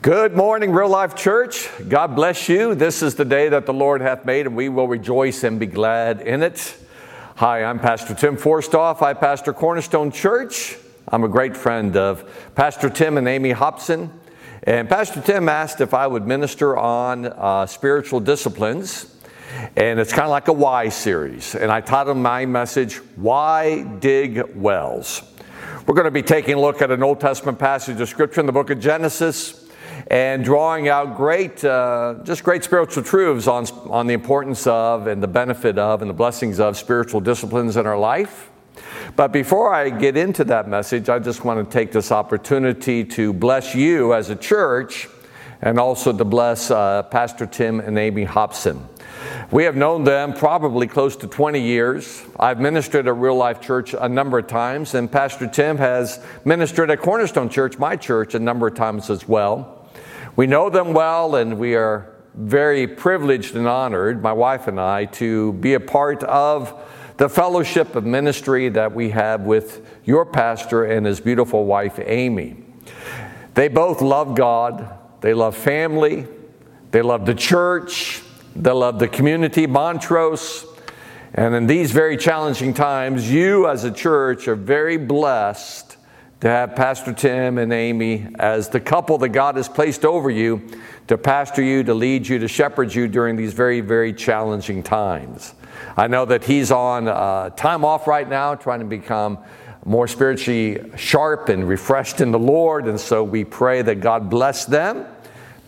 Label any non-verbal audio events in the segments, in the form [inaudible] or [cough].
Good morning, Real Life Church. God bless you. This is the day that the Lord hath made, and we will rejoice and be glad in it. Hi, I'm Pastor Tim Forstoff. I pastor Cornerstone Church. I'm a great friend of Pastor Tim and Amy Hobson. And Pastor Tim asked if I would minister on uh, spiritual disciplines. And it's kind of like a why series. And I titled my message, Why Dig Wells? We're going to be taking a look at an Old Testament passage of Scripture in the book of Genesis and drawing out great, uh, just great spiritual truths on, on the importance of and the benefit of and the blessings of spiritual disciplines in our life. But before I get into that message, I just want to take this opportunity to bless you as a church and also to bless uh, Pastor Tim and Amy Hobson. We have known them probably close to 20 years. I've ministered at Real Life Church a number of times, and Pastor Tim has ministered at Cornerstone Church, my church, a number of times as well. We know them well, and we are very privileged and honored, my wife and I, to be a part of the fellowship of ministry that we have with your pastor and his beautiful wife, Amy. They both love God, they love family, they love the church, they love the community, Montrose. And in these very challenging times, you as a church are very blessed to have Pastor Tim and Amy as the couple that God has placed over you to pastor you, to lead you, to shepherd you during these very, very challenging times. I know that he's on uh, time off right now, trying to become more spiritually sharp and refreshed in the Lord, and so we pray that God bless them.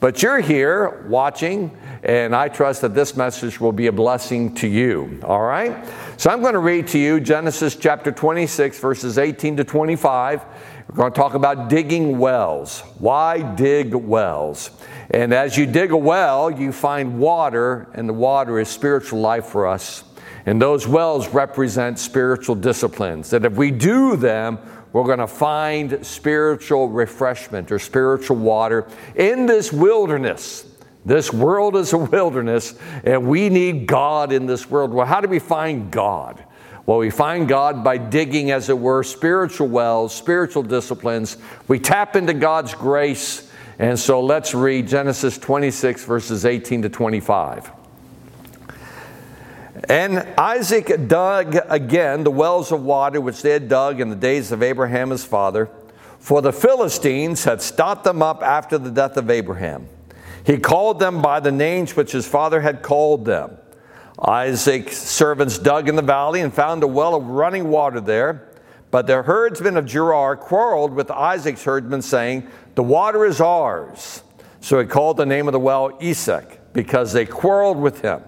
But you're here watching, and I trust that this message will be a blessing to you. All right? So I'm going to read to you Genesis chapter 26, verses 18 to 25. We're going to talk about digging wells. Why dig wells? And as you dig a well, you find water, and the water is spiritual life for us. And those wells represent spiritual disciplines. That if we do them, we're going to find spiritual refreshment or spiritual water in this wilderness. This world is a wilderness, and we need God in this world. Well, how do we find God? Well, we find God by digging, as it were, spiritual wells, spiritual disciplines. We tap into God's grace. And so let's read Genesis 26, verses 18 to 25. And Isaac dug again the wells of water which they had dug in the days of Abraham his father, for the Philistines had stopped them up after the death of Abraham. He called them by the names which his father had called them. Isaac's servants dug in the valley and found a well of running water there. But the herdsmen of Gerar quarreled with Isaac's herdsmen, saying, The water is ours. So he called the name of the well Esek, because they quarreled with him.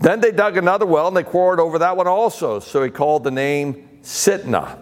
Then they dug another well and they quarreled over that one also. So he called the name Sitnah.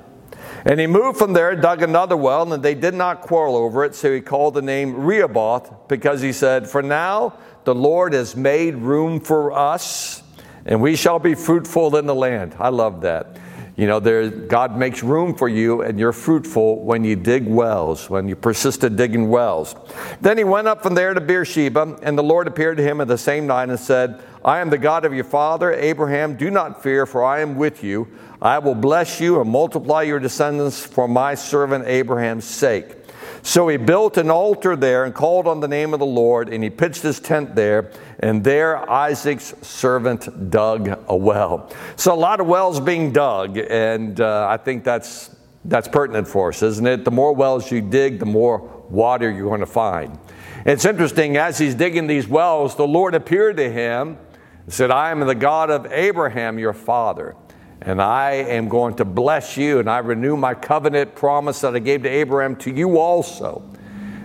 And he moved from there, dug another well, and they did not quarrel over it. So he called the name Rehoboth because he said, For now the Lord has made room for us, and we shall be fruitful in the land. I love that. You know, there, God makes room for you, and you're fruitful when you dig wells, when you persist in digging wells. Then he went up from there to Beersheba, and the Lord appeared to him at the same night and said, I am the God of your father, Abraham. Do not fear, for I am with you. I will bless you and multiply your descendants for my servant Abraham's sake. So he built an altar there and called on the name of the Lord, and he pitched his tent there, and there Isaac's servant dug a well. So a lot of wells being dug, and uh, I think that's that's pertinent for us, isn't it? The more wells you dig, the more water you're going to find. It's interesting, as he's digging these wells, the Lord appeared to him and said, I am the God of Abraham, your father and I am going to bless you, and I renew my covenant promise that I gave to Abraham to you also.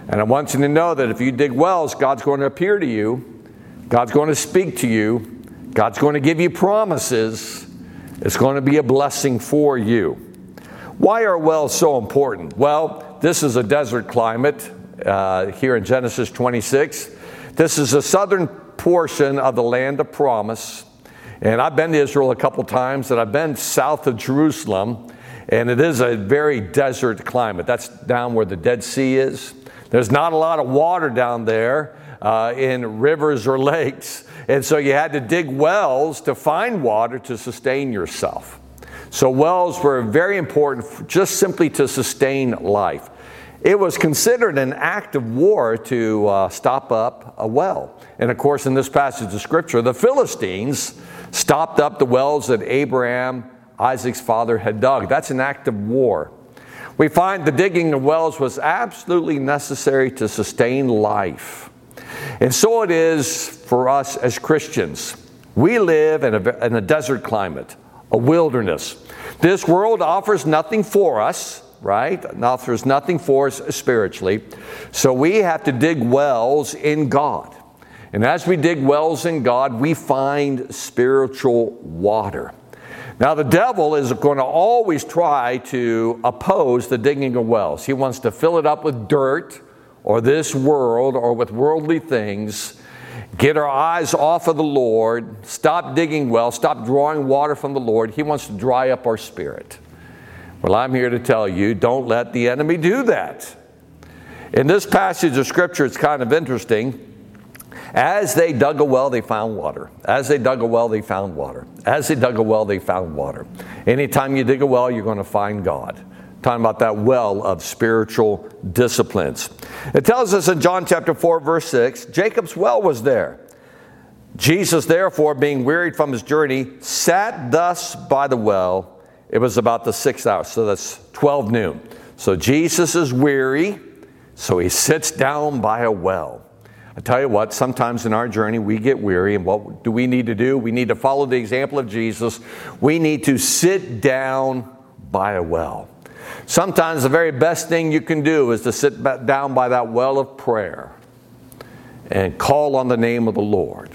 And I want you to know that if you dig wells, God's going to appear to you, God's going to speak to you, God's going to give you promises. It's going to be a blessing for you. Why are wells so important? Well, this is a desert climate uh, here in Genesis 26. This is the southern portion of the land of promise. And I've been to Israel a couple times, and I've been south of Jerusalem, and it is a very desert climate. That's down where the Dead Sea is. There's not a lot of water down there uh, in rivers or [laughs] lakes, and so you had to dig wells to find water to sustain yourself. So, wells were very important just simply to sustain life. It was considered an act of war to uh, stop up a well. And of course, in this passage of Scripture, the Philistines stopped up the wells that Abraham, Isaac's father, had dug. That's an act of war. We find the digging of wells was absolutely necessary to sustain life. And so it is for us as Christians. We live in a, in a desert climate, a wilderness. This world offers nothing for us, right? Now, there's nothing for us spiritually. So we have to dig wells in God. And as we dig wells in God, we find spiritual water. Now, the devil is going to always try to oppose the digging of wells. He wants to fill it up with dirt or this world or with worldly things, get our eyes off of the Lord, stop digging wells, stop drawing water from the Lord. He wants to dry up our spirit. Well, I'm here to tell you don't let the enemy do that. In this passage of Scripture, it's kind of interesting. As they dug a well, they found water. As they dug a well, they found water. As they dug a well, they found water. Anytime you dig a well, you're going to find God. Talking about that well of spiritual disciplines. It tells us in John chapter 4, verse 6 Jacob's well was there. Jesus, therefore, being wearied from his journey, sat thus by the well. It was about the sixth hour, so that's 12 noon. So Jesus is weary, so he sits down by a well. I tell you what, sometimes in our journey we get weary, and what do we need to do? We need to follow the example of Jesus. We need to sit down by a well. Sometimes the very best thing you can do is to sit down by that well of prayer and call on the name of the Lord.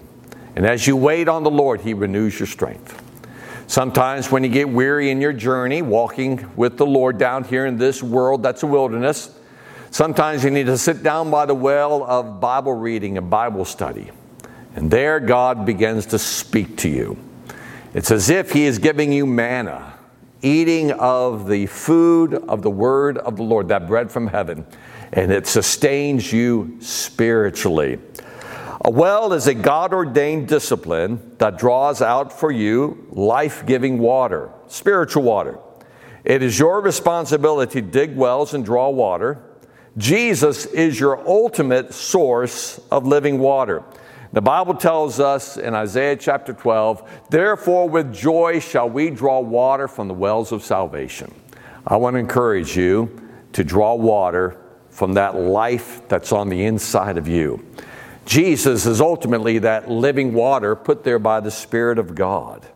And as you wait on the Lord, He renews your strength. Sometimes when you get weary in your journey, walking with the Lord down here in this world that's a wilderness, Sometimes you need to sit down by the well of Bible reading and Bible study, and there God begins to speak to you. It's as if He is giving you manna, eating of the food of the Word of the Lord, that bread from heaven, and it sustains you spiritually. A well is a God ordained discipline that draws out for you life giving water, spiritual water. It is your responsibility to dig wells and draw water. Jesus is your ultimate source of living water. The Bible tells us in Isaiah chapter 12, therefore with joy shall we draw water from the wells of salvation. I want to encourage you to draw water from that life that's on the inside of you. Jesus is ultimately that living water put there by the Spirit of God.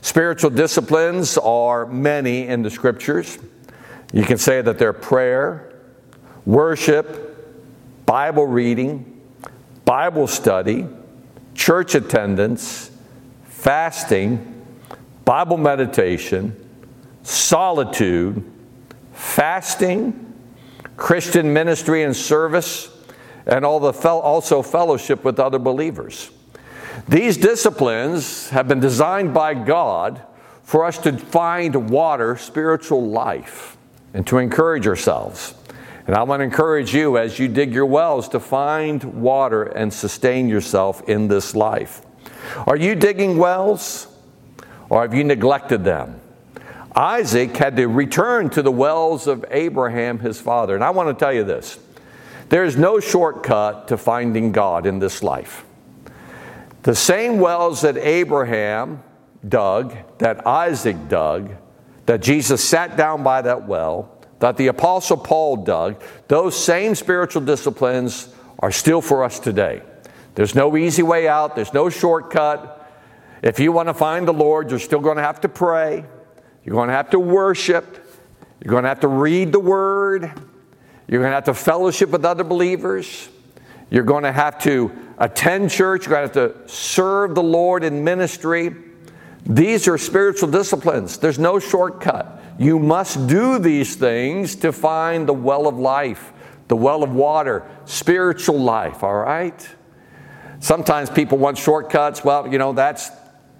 Spiritual disciplines are many in the scriptures. You can say that they're prayer, worship, Bible reading, Bible study, church attendance, fasting, Bible meditation, solitude, fasting, Christian ministry and service, and all the fel- also fellowship with other believers. These disciplines have been designed by God for us to find water, spiritual life, and to encourage ourselves. And I want to encourage you as you dig your wells to find water and sustain yourself in this life. Are you digging wells or have you neglected them? Isaac had to return to the wells of Abraham, his father. And I want to tell you this there is no shortcut to finding God in this life. The same wells that Abraham dug, that Isaac dug, that Jesus sat down by that well, that the Apostle Paul dug, those same spiritual disciplines are still for us today. There's no easy way out, there's no shortcut. If you want to find the Lord, you're still going to have to pray, you're going to have to worship, you're going to have to read the Word, you're going to have to fellowship with other believers, you're going to have to attend church, you're going to have to serve the Lord in ministry. These are spiritual disciplines, there's no shortcut. You must do these things to find the well of life, the well of water, spiritual life, all right? Sometimes people want shortcuts. Well, you know, that's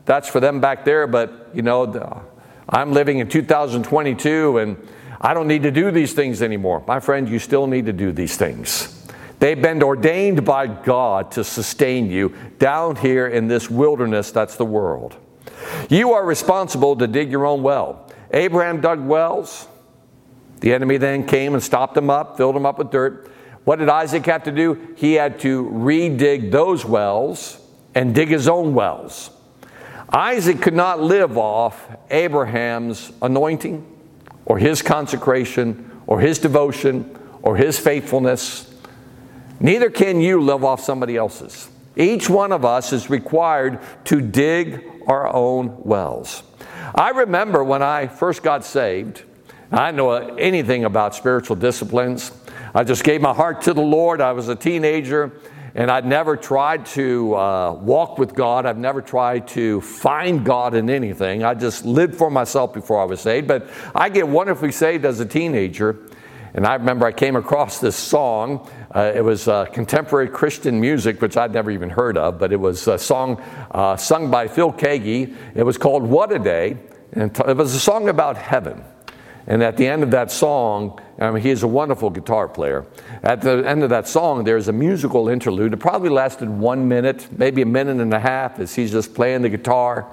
that's for them back there, but you know, I'm living in 2022 and I don't need to do these things anymore. My friend, you still need to do these things. They've been ordained by God to sustain you down here in this wilderness that's the world. You are responsible to dig your own well. Abraham dug wells. The enemy then came and stopped them up, filled them up with dirt. What did Isaac have to do? He had to redig those wells and dig his own wells. Isaac could not live off Abraham's anointing or his consecration or his devotion or his faithfulness. Neither can you live off somebody else's. Each one of us is required to dig our own wells. I remember when I first got saved, I know anything about spiritual disciplines. I just gave my heart to the Lord. I was a teenager and I'd never tried to uh, walk with God. I've never tried to find God in anything. I just lived for myself before I was saved. But I get wonderfully saved as a teenager. And I remember I came across this song. Uh, it was uh, contemporary Christian music, which I'd never even heard of, but it was a song uh, sung by Phil Keaggy. It was called What a Day. And it was a song about heaven. And at the end of that song, I mean, he is a wonderful guitar player. At the end of that song, there's a musical interlude. It probably lasted one minute, maybe a minute and a half, as he's just playing the guitar.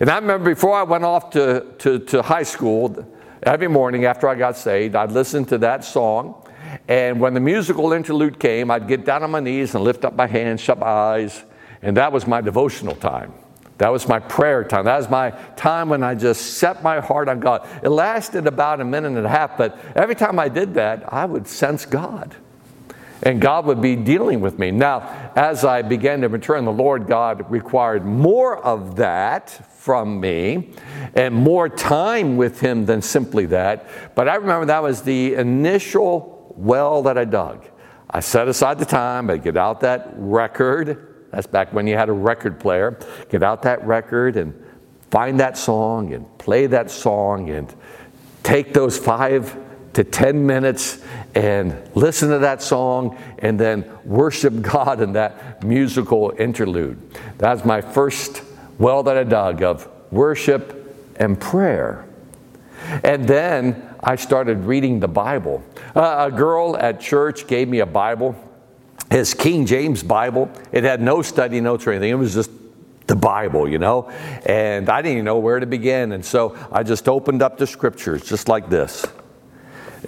And I remember before I went off to, to, to high school, every morning after I got saved, I'd listen to that song. And when the musical interlude came, I'd get down on my knees and lift up my hands, shut my eyes, and that was my devotional time. That was my prayer time. That was my time when I just set my heart on God. It lasted about a minute and a half, but every time I did that, I would sense God. And God would be dealing with me. Now, as I began to mature in the Lord, God required more of that from me and more time with Him than simply that. But I remember that was the initial well that I dug. I set aside the time, I'd get out that record that's back when you had a record player. Get out that record and find that song and play that song and take those five to 10 minutes and listen to that song and then worship God in that musical interlude. That's my first well that I dug of worship and prayer. And then I started reading the Bible. Uh, a girl at church gave me a Bible his King James Bible. It had no study notes or anything. It was just the Bible, you know? And I didn't even know where to begin. And so I just opened up the scriptures just like this.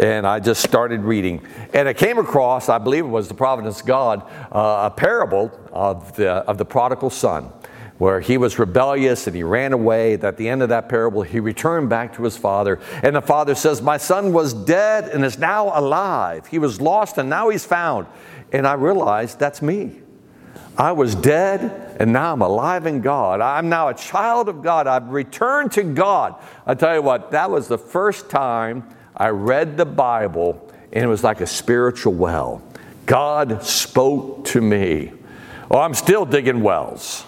And I just started reading. And I came across, I believe it was the providence God, uh, a parable of the, of the prodigal son, where he was rebellious and he ran away. At the end of that parable, he returned back to his father. And the father says, My son was dead and is now alive. He was lost and now he's found. And I realized that's me. I was dead and now I'm alive in God. I'm now a child of God. I've returned to God. I tell you what, that was the first time I read the Bible and it was like a spiritual well. God spoke to me. Oh, I'm still digging wells.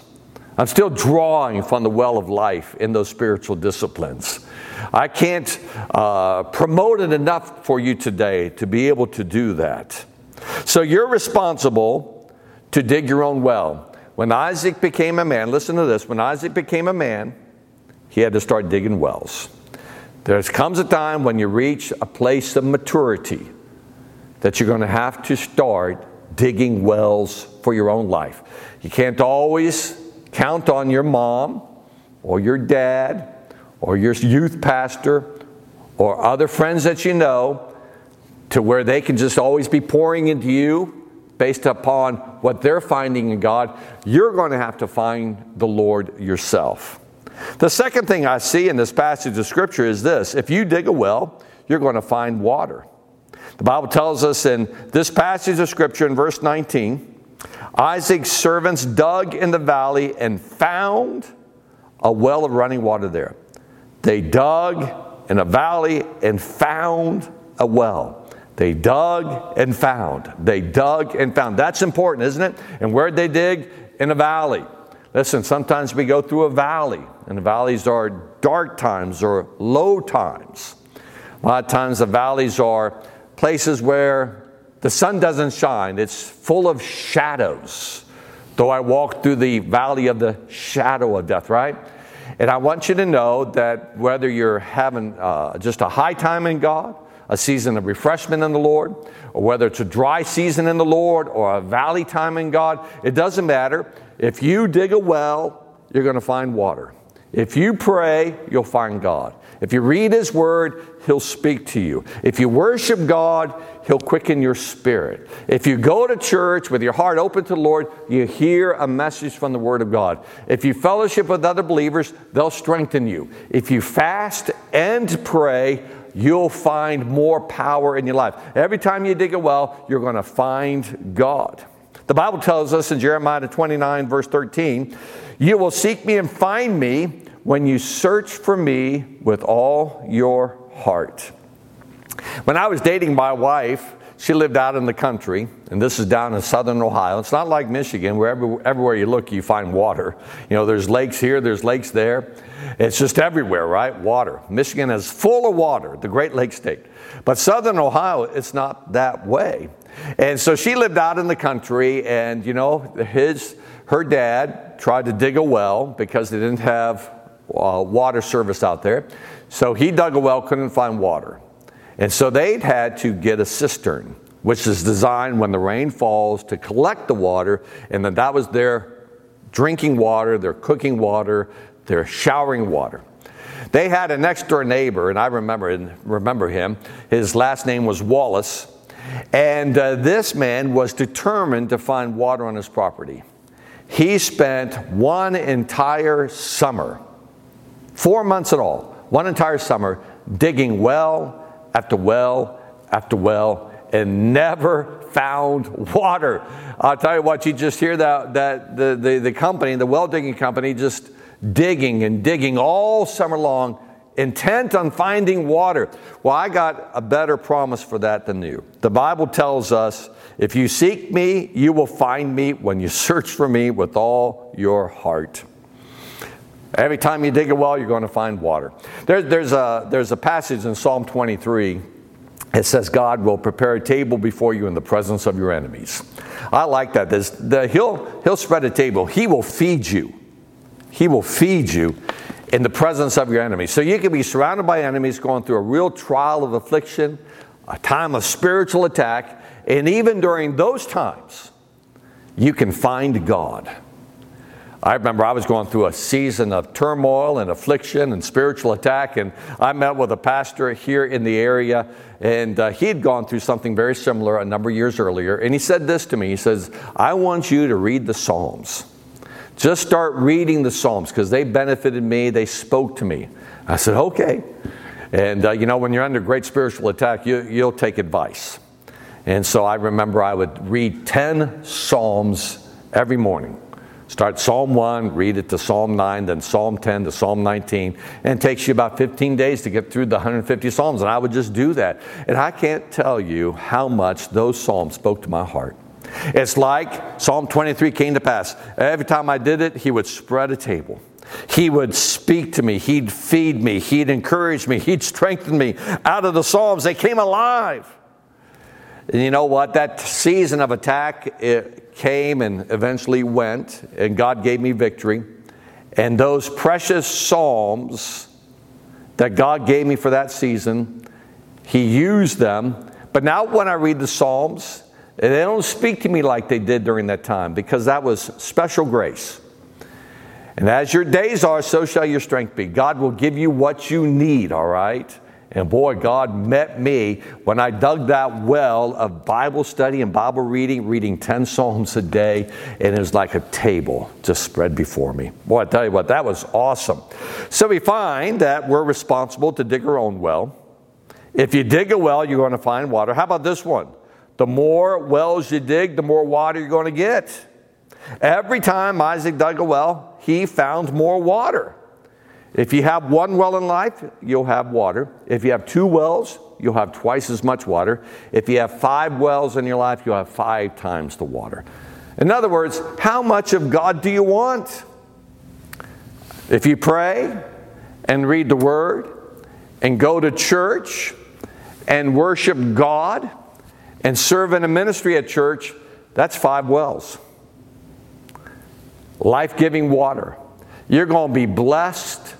I'm still drawing from the well of life in those spiritual disciplines. I can't uh, promote it enough for you today to be able to do that. So you're responsible to dig your own well. When Isaac became a man, listen to this when Isaac became a man, he had to start digging wells. There comes a time when you reach a place of maturity that you're going to have to start digging wells for your own life. You can't always count on your mom or your dad or your youth pastor or other friends that you know to where they can just always be pouring into you based upon what they're finding in God, you're going to have to find the Lord yourself. The second thing I see in this passage of Scripture is this if you dig a well, you're going to find water. The Bible tells us in this passage of Scripture in verse 19 Isaac's servants dug in the valley and found a well of running water there. They dug in a valley and found a well. They dug and found. They dug and found. That's important, isn't it? And where'd they dig? In a valley. Listen, sometimes we go through a valley, and the valleys are dark times or low times. A lot of times the valleys are places where the sun doesn't shine, it's full of shadows. Though I walk through the valley of the shadow of death, right? And I want you to know that whether you're having uh, just a high time in God, a season of refreshment in the Lord, or whether it's a dry season in the Lord or a valley time in God, it doesn't matter. If you dig a well, you're going to find water. If you pray, you'll find God. If you read His Word, He'll speak to you. If you worship God, He'll quicken your spirit. If you go to church with your heart open to the Lord, you hear a message from the Word of God. If you fellowship with other believers, they'll strengthen you. If you fast and pray, you'll find more power in your life. Every time you dig a well, you're going to find God. The Bible tells us in Jeremiah 29, verse 13, You will seek me and find me when you search for me with all your heart. When I was dating my wife, she lived out in the country, and this is down in southern Ohio. It's not like Michigan, where every, everywhere you look, you find water. You know, there's lakes here, there's lakes there. It's just everywhere, right? Water. Michigan is full of water, the Great Lake State. But southern Ohio, it's not that way. And so she lived out in the country, and you know, his her dad tried to dig a well because they didn't have uh, water service out there. So he dug a well, couldn't find water. And so they'd had to get a cistern, which is designed when the rain falls to collect the water, and then that was their drinking water, their cooking water, their showering water. They had a next door neighbor, and I remember, remember him. His last name was Wallace. And uh, this man was determined to find water on his property. He spent one entire summer Four months at all, one entire summer, digging well after well after well and never found water. I'll tell you what, you just hear that, that the, the, the company, the well digging company, just digging and digging all summer long, intent on finding water. Well, I got a better promise for that than you. The Bible tells us if you seek me, you will find me when you search for me with all your heart. Every time you dig a well, you're going to find water. There, there's, a, there's a passage in Psalm 23. It says, God will prepare a table before you in the presence of your enemies. I like that. The, he'll, he'll spread a table, He will feed you. He will feed you in the presence of your enemies. So you can be surrounded by enemies going through a real trial of affliction, a time of spiritual attack, and even during those times, you can find God. I remember I was going through a season of turmoil and affliction and spiritual attack, and I met with a pastor here in the area, and uh, he had gone through something very similar a number of years earlier. And he said this to me He says, I want you to read the Psalms. Just start reading the Psalms because they benefited me, they spoke to me. I said, okay. And uh, you know, when you're under great spiritual attack, you, you'll take advice. And so I remember I would read 10 Psalms every morning. Start Psalm 1, read it to Psalm 9, then Psalm 10 to Psalm 19, and it takes you about 15 days to get through the 150 Psalms. And I would just do that. And I can't tell you how much those Psalms spoke to my heart. It's like Psalm 23 came to pass. Every time I did it, he would spread a table. He would speak to me. He'd feed me. He'd encourage me. He'd strengthen me. Out of the Psalms, they came alive. And you know what? That season of attack came and eventually went, and God gave me victory. And those precious Psalms that God gave me for that season, He used them. But now, when I read the Psalms, they don't speak to me like they did during that time because that was special grace. And as your days are, so shall your strength be. God will give you what you need, all right? And boy, God met me when I dug that well of Bible study and Bible reading, reading 10 Psalms a day, and it was like a table just spread before me. Boy, I tell you what, that was awesome. So we find that we're responsible to dig our own well. If you dig a well, you're going to find water. How about this one? The more wells you dig, the more water you're going to get. Every time Isaac dug a well, he found more water. If you have one well in life, you'll have water. If you have two wells, you'll have twice as much water. If you have five wells in your life, you'll have five times the water. In other words, how much of God do you want? If you pray and read the Word and go to church and worship God and serve in a ministry at church, that's five wells. Life giving water. You're going to be blessed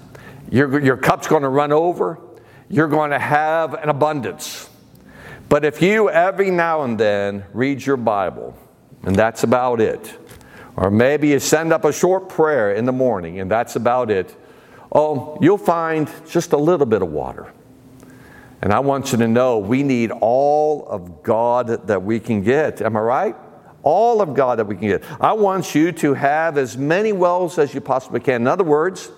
your, your cup's going to run over. You're going to have an abundance. But if you every now and then read your Bible, and that's about it, or maybe you send up a short prayer in the morning, and that's about it, oh, you'll find just a little bit of water. And I want you to know we need all of God that we can get. Am I right? All of God that we can get. I want you to have as many wells as you possibly can. In other words,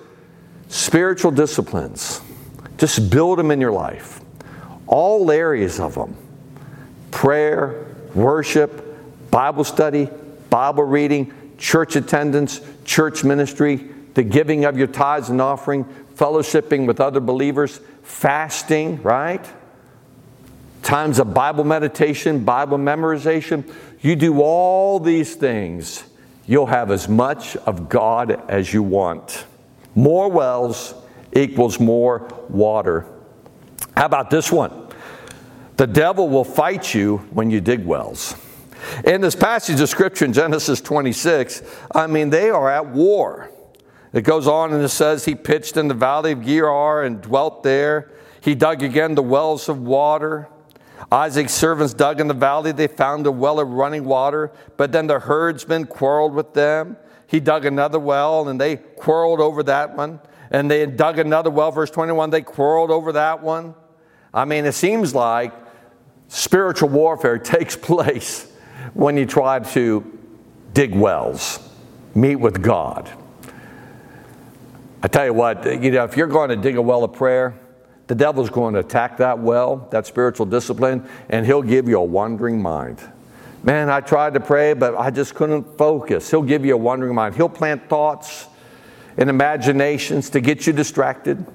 spiritual disciplines. Just build them in your life. All areas of them prayer, worship, Bible study, Bible reading, church attendance, church ministry, the giving of your tithes and offering, fellowshipping with other believers, fasting, right? Times of Bible meditation, Bible memorization. You do all these things, you'll have as much of God as you want. More wells equals more water. How about this one? The devil will fight you when you dig wells. In this passage of scripture in Genesis 26, I mean, they are at war. It goes on and it says, He pitched in the valley of Gerar and dwelt there. He dug again the wells of water. Isaac's servants dug in the valley. They found a well of running water, but then the herdsmen quarreled with them. He dug another well and they quarreled over that one. And they dug another well, verse 21, they quarreled over that one. I mean, it seems like spiritual warfare [laughs] takes place when you try to dig wells, meet with God. I tell you what, you know, if you're going to dig a well of prayer, the devil's going to attack that well, that spiritual discipline, and he'll give you a wandering mind. Man, I tried to pray, but I just couldn't focus. He'll give you a wandering mind. He'll plant thoughts and imaginations to get you distracted.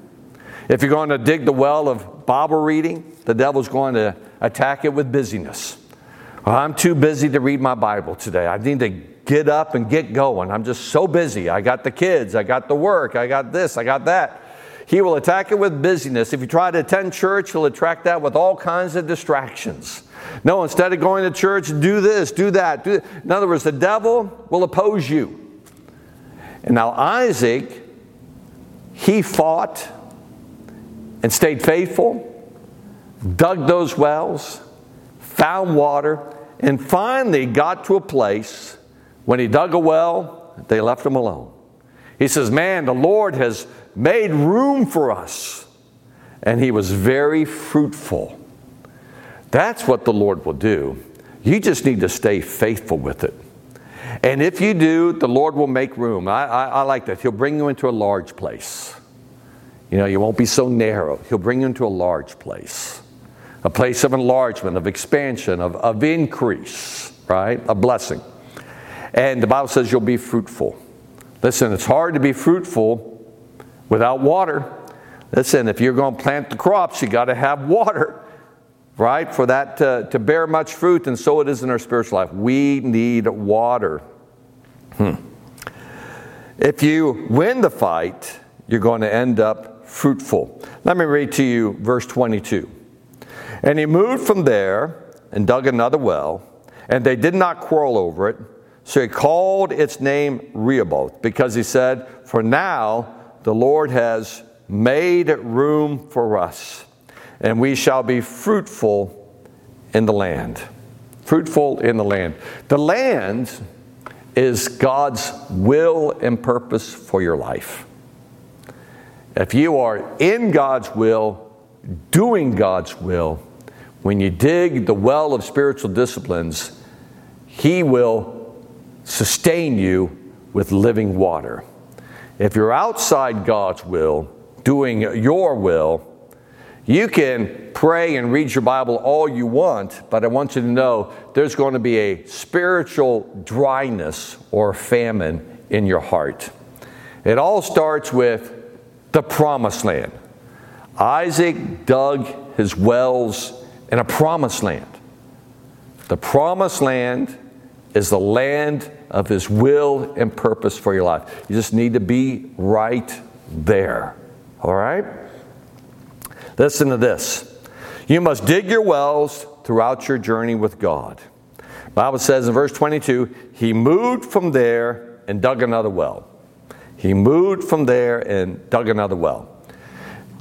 If you're going to dig the well of Bible reading, the devil's going to attack it with busyness. I'm too busy to read my Bible today. I need to get up and get going. I'm just so busy. I got the kids, I got the work, I got this, I got that. He will attack it with busyness. If you try to attend church, he'll attract that with all kinds of distractions. No, instead of going to church, do this, do that. Do In other words, the devil will oppose you. And now Isaac, he fought and stayed faithful, dug those wells, found water, and finally got to a place when he dug a well, they left him alone. He says, Man, the Lord has made room for us. And he was very fruitful. That's what the Lord will do. You just need to stay faithful with it. And if you do, the Lord will make room. I, I, I, like that. He'll bring you into a large place. You know, you won't be so narrow. He'll bring you into a large place, a place of enlargement, of expansion, of, of increase, right? A blessing. And the Bible says you'll be fruitful. Listen, it's hard to be fruitful without water. Listen, if you're going to plant the crops, you got to have water, right, for that to, to bear much fruit. And so it is in our spiritual life. We need water. Hmm. If you win the fight, you're going to end up fruitful. Let me read to you verse 22. And he moved from there and dug another well, and they did not quarrel over it. So he called its name Rehoboth because he said, For now the Lord has made room for us, and we shall be fruitful in the land. Fruitful in the land. The land is God's will and purpose for your life. If you are in God's will, doing God's will, when you dig the well of spiritual disciplines, He will sustain you with living water. If you're outside God's will, doing your will, you can pray and read your Bible all you want, but I want you to know there's going to be a spiritual dryness or famine in your heart. It all starts with the promised land. Isaac dug his wells in a promised land. The promised land is the land of His will and purpose for your life. You just need to be right there. All right? Listen to this. You must dig your wells throughout your journey with God. Bible says in verse 22, He moved from there and dug another well. He moved from there and dug another well.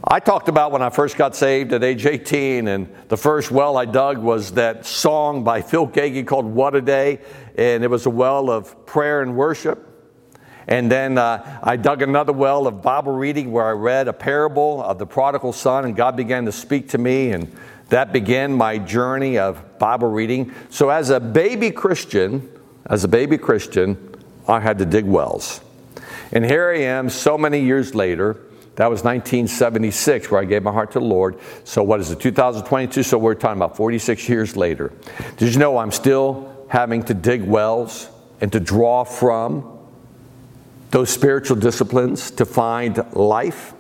I talked about when I first got saved at age 18, and the first well I dug was that song by Phil Keaggy called What a Day, and it was a well of prayer and worship. And then uh, I dug another well of Bible reading where I read a parable of the prodigal son, and God began to speak to me, and that began my journey of Bible reading. So, as a baby Christian, as a baby Christian, I had to dig wells. And here I am so many years later. That was 1976 where I gave my heart to the Lord. So, what is it, 2022? So, we're talking about 46 years later. Did you know I'm still having to dig wells and to draw from those spiritual disciplines to find life.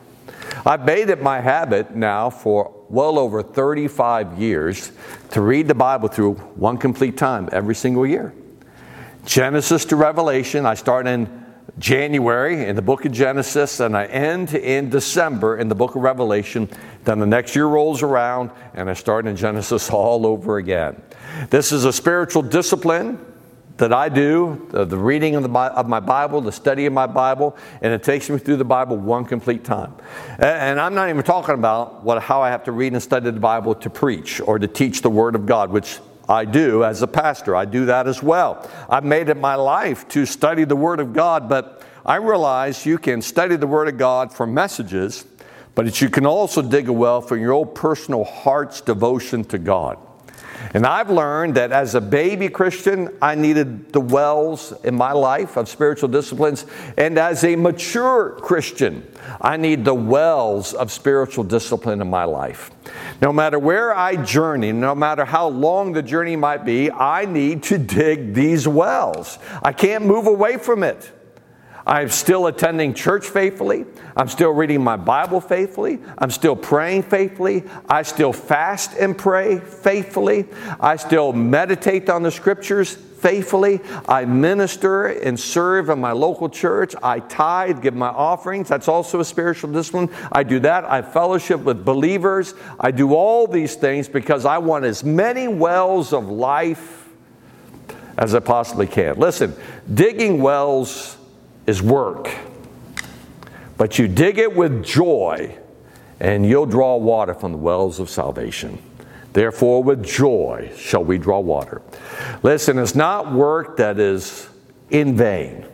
I've made it my habit now for well over 35 years to read the Bible through one complete time every single year. Genesis to Revelation, I start in January in the book of Genesis and I end in December in the book of Revelation. Then the next year rolls around and I start in Genesis all over again. This is a spiritual discipline that I do, the, reading of, the, of, my Bible, the study of my Bible, and it takes me through the Bible one complete time. And, and I'm not even talking about what, how I have to read and study the Bible to preach or to teach the Word of God, which I do as a pastor. I do that as well. I've made it my life to study the Word of God, but I realize you can study the Word of God for messages, but you can also dig a well for your own personal heart's devotion to God. And I've learned that as a baby Christian, I needed the wells in my life of spiritual disciplines. And as a mature Christian, I need the wells of spiritual discipline in my life. No matter where I journey, no matter how long the journey might be, I need to dig these wells. I can't move away from it. I'm still attending church faithfully. I'm still reading my Bible faithfully. I'm still praying faithfully. I still fast and pray faithfully. I still meditate on the scriptures faithfully. I minister and serve in my local church. I tithe, give my offerings. That's also a spiritual discipline. I do that. I fellowship with believers. I do all these things because I want as many wells of life as I possibly can. Listen, digging wells is work. But you dig it with joy, and you'll draw water from the wells of salvation. Therefore, with joy shall we draw water. Listen, it's not work that is in vain.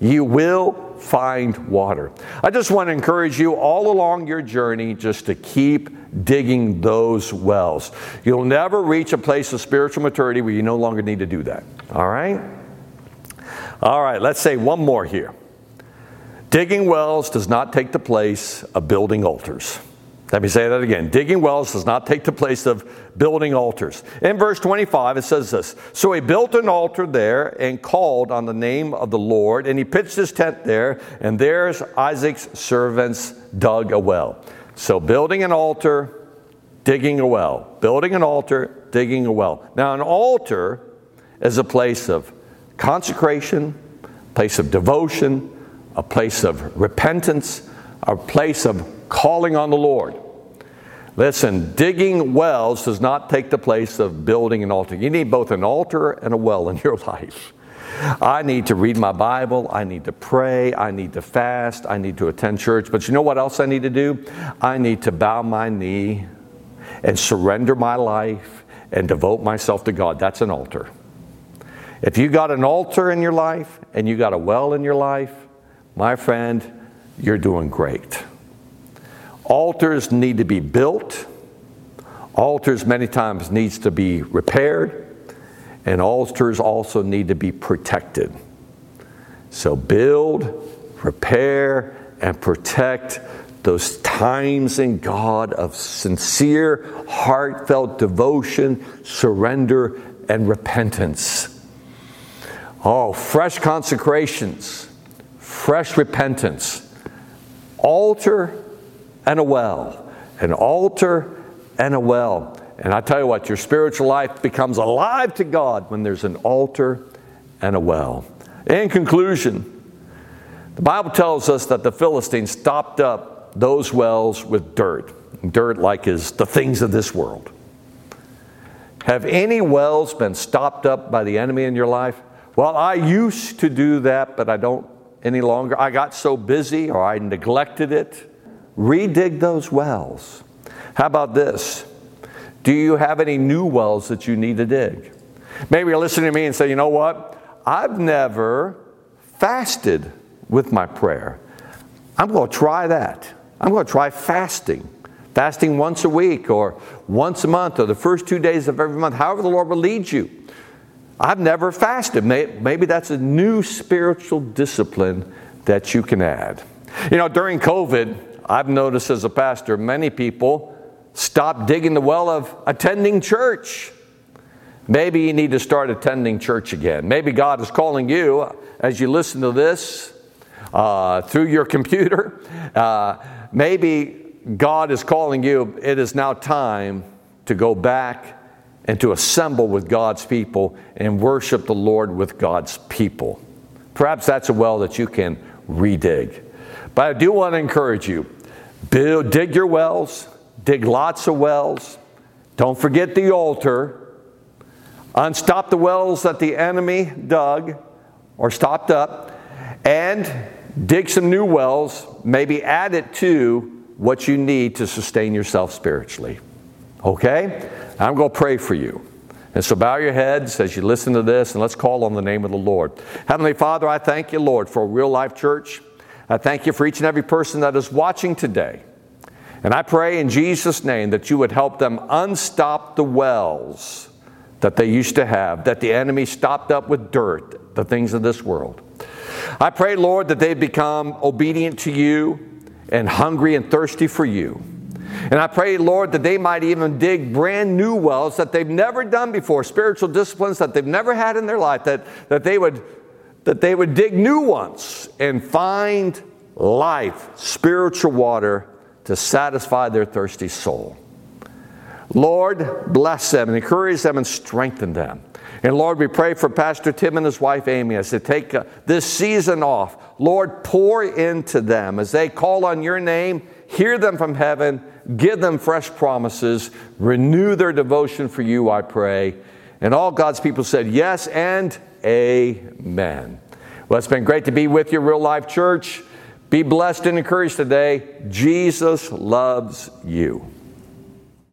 You will find water. I just want to encourage you all along your journey just to keep digging those wells. You'll never reach a place of spiritual maturity where you no longer need to do that. All right? All right, let's say one more here. Digging wells does not take the place of building altars. Let me say that again. Digging wells does not take the place of building altars. In verse 25, it says this So he built an altar there and called on the name of the Lord, and he pitched his tent there, and there's Isaac's servants dug a well. So building an altar, digging a well. Building an altar, digging a well. Now, an altar is a place of consecration, place of devotion, a place of repentance, a place of calling on the Lord. Listen, digging wells does not take the place of building an altar. You need both an altar and a well in [laughs] your life. I need to read my Bible. I need to pray. I need to fast. I need to attend church. But you know what else I need to do? I need to bow my knee and surrender my life and devote myself to God. That's an altar. If you got an altar in your life and you got a well in your life, my friend, you're doing great. Altars need to be built. Altars many times needs to be repaired and altars also need to be protected. So build, repair and protect those times in God of sincere, heartfelt devotion, surrender, and repentance. Oh, fresh consecrations, fresh repentance, altar and a well, an altar and a well. And I tell you what, your spiritual life becomes alive to God when there's an altar and a well. In conclusion, the Bible tells us that the Philistines stopped up those wells with dirt. Dirt, like is the things of this world. Have any wells been stopped up by the enemy in your life? Well, I used to do that, but I don't any longer. I got so busy or I neglected it. Redig those wells. How about this? Do you have any new wells that you need to dig? Maybe you're listening to me and say, you know what? I've never fasted with my prayer. I'm going to try that. I'm going to try fasting. Fasting once a week or once a month or the first two days of every month, however the Lord will lead you. I've never fasted. Maybe that's a new spiritual discipline that you can add. You know, during COVID, I've noticed as a pastor, many people stop digging the well of attending church. Maybe you need to start attending church again. Maybe God is calling you as you listen to this uh, through your computer. Uh, maybe God is calling you, it is now time to go back and to assemble with God's people and worship the Lord with God's people. Perhaps that's a well that you can redig. But I do want to encourage you build, dig your wells, dig lots of wells. Don't forget the altar. Unstop the wells that the enemy dug or stopped up, and dig some new wells, maybe add it to what you need to sustain yourself spiritually. Okay? I'm going to pray for you. And so bow your heads as you listen to this and let's call on the name of the Lord. Heavenly Father, I thank you, Lord, for a real life church. I thank you for each and every person that is watching today. And I pray in Jesus' name that you would help them unstop the wells that they used to have, that the enemy stopped up with dirt, the things of this world. I pray, Lord, that they become obedient to you and hungry and thirsty for you. And I pray, Lord, that they might even dig brand new wells that they've never done before, spiritual disciplines that they've never had in their life, that, that, they, would, that they would dig new ones and find life, spiritual water to satisfy their thirsty soul. Lord, bless them and encourage them and strengthen them. And Lord, we pray for Pastor Tim and his wife Amy as they take uh, this season off. Lord, pour into them as they call on your name, hear them from heaven, give them fresh promises, renew their devotion for you, I pray. And all God's people said, Yes and Amen. Well, it's been great to be with you, Real Life Church. Be blessed and encouraged today. Jesus loves you.